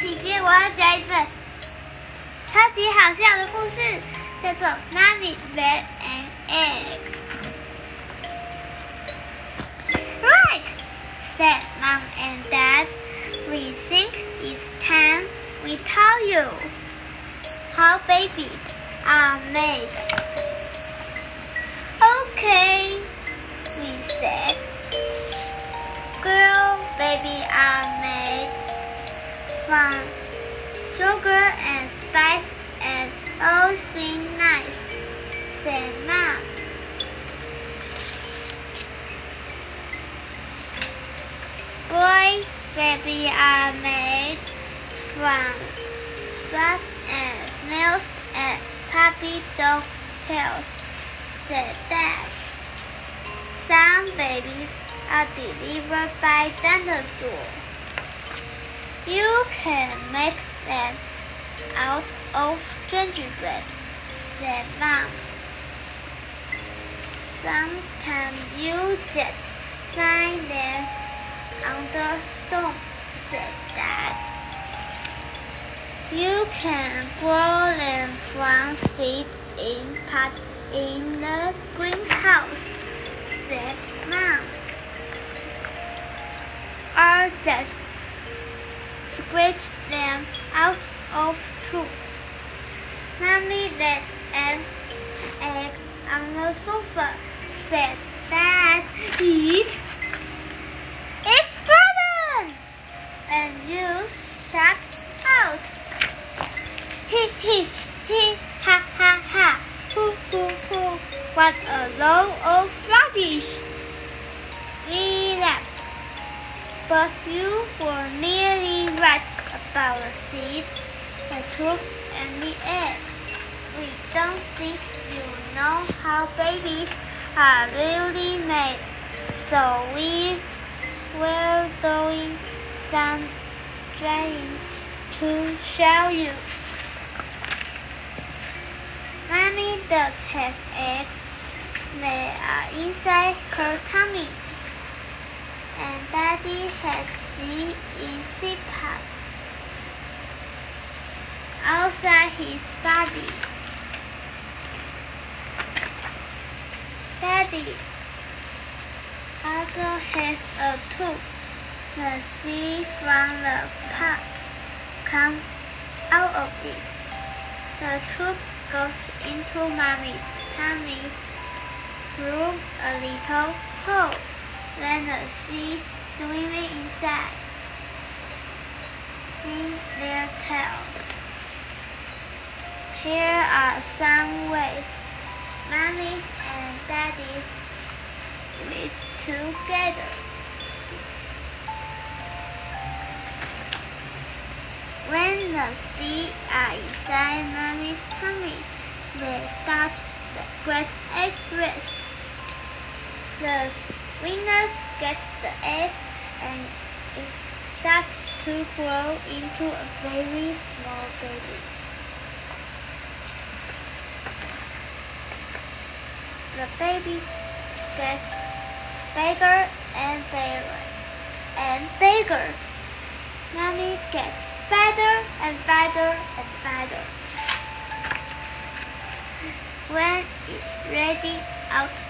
姐姐，我要讲一本超级好笑的故事，叫做《Mommy Laid an Egg》。Right, said Mom and Dad. We think it's time we tell you how babies are made. Okay, we said. From swabs and snails and puppy dog tails, said Dad. Some babies are delivered by dinosaur. You can make them out of gingerbread, said Mom. Sometimes you just find them under stone, said Dad. You can grow them from seed in pot in the greenhouse, said Mom. Or just scratch them out of two. Mommy laid an egg on the sofa, said Dad. Eat. What a load of rubbish. We laughed. But you were nearly right about the seed, the truth, and the egg. We don't think you know how babies are really made, so we were doing some trying to show you. Mommy does have eggs. They are inside her tummy. And Daddy has seed in seed pod outside his body. Daddy also has a tube. The seed from the pot comes out of it. The tube goes into mommy's tummy through a little hole. Then the seeds swimming inside. See their tails. Here are some ways mommies and daddies live together. When the seeds are inside mommy's tummy, they start the great egg. The winners get the egg and it starts to grow into a very small baby. The baby gets bigger and bigger and bigger. Mommy gets fatter and fatter and fatter. When it's ready, out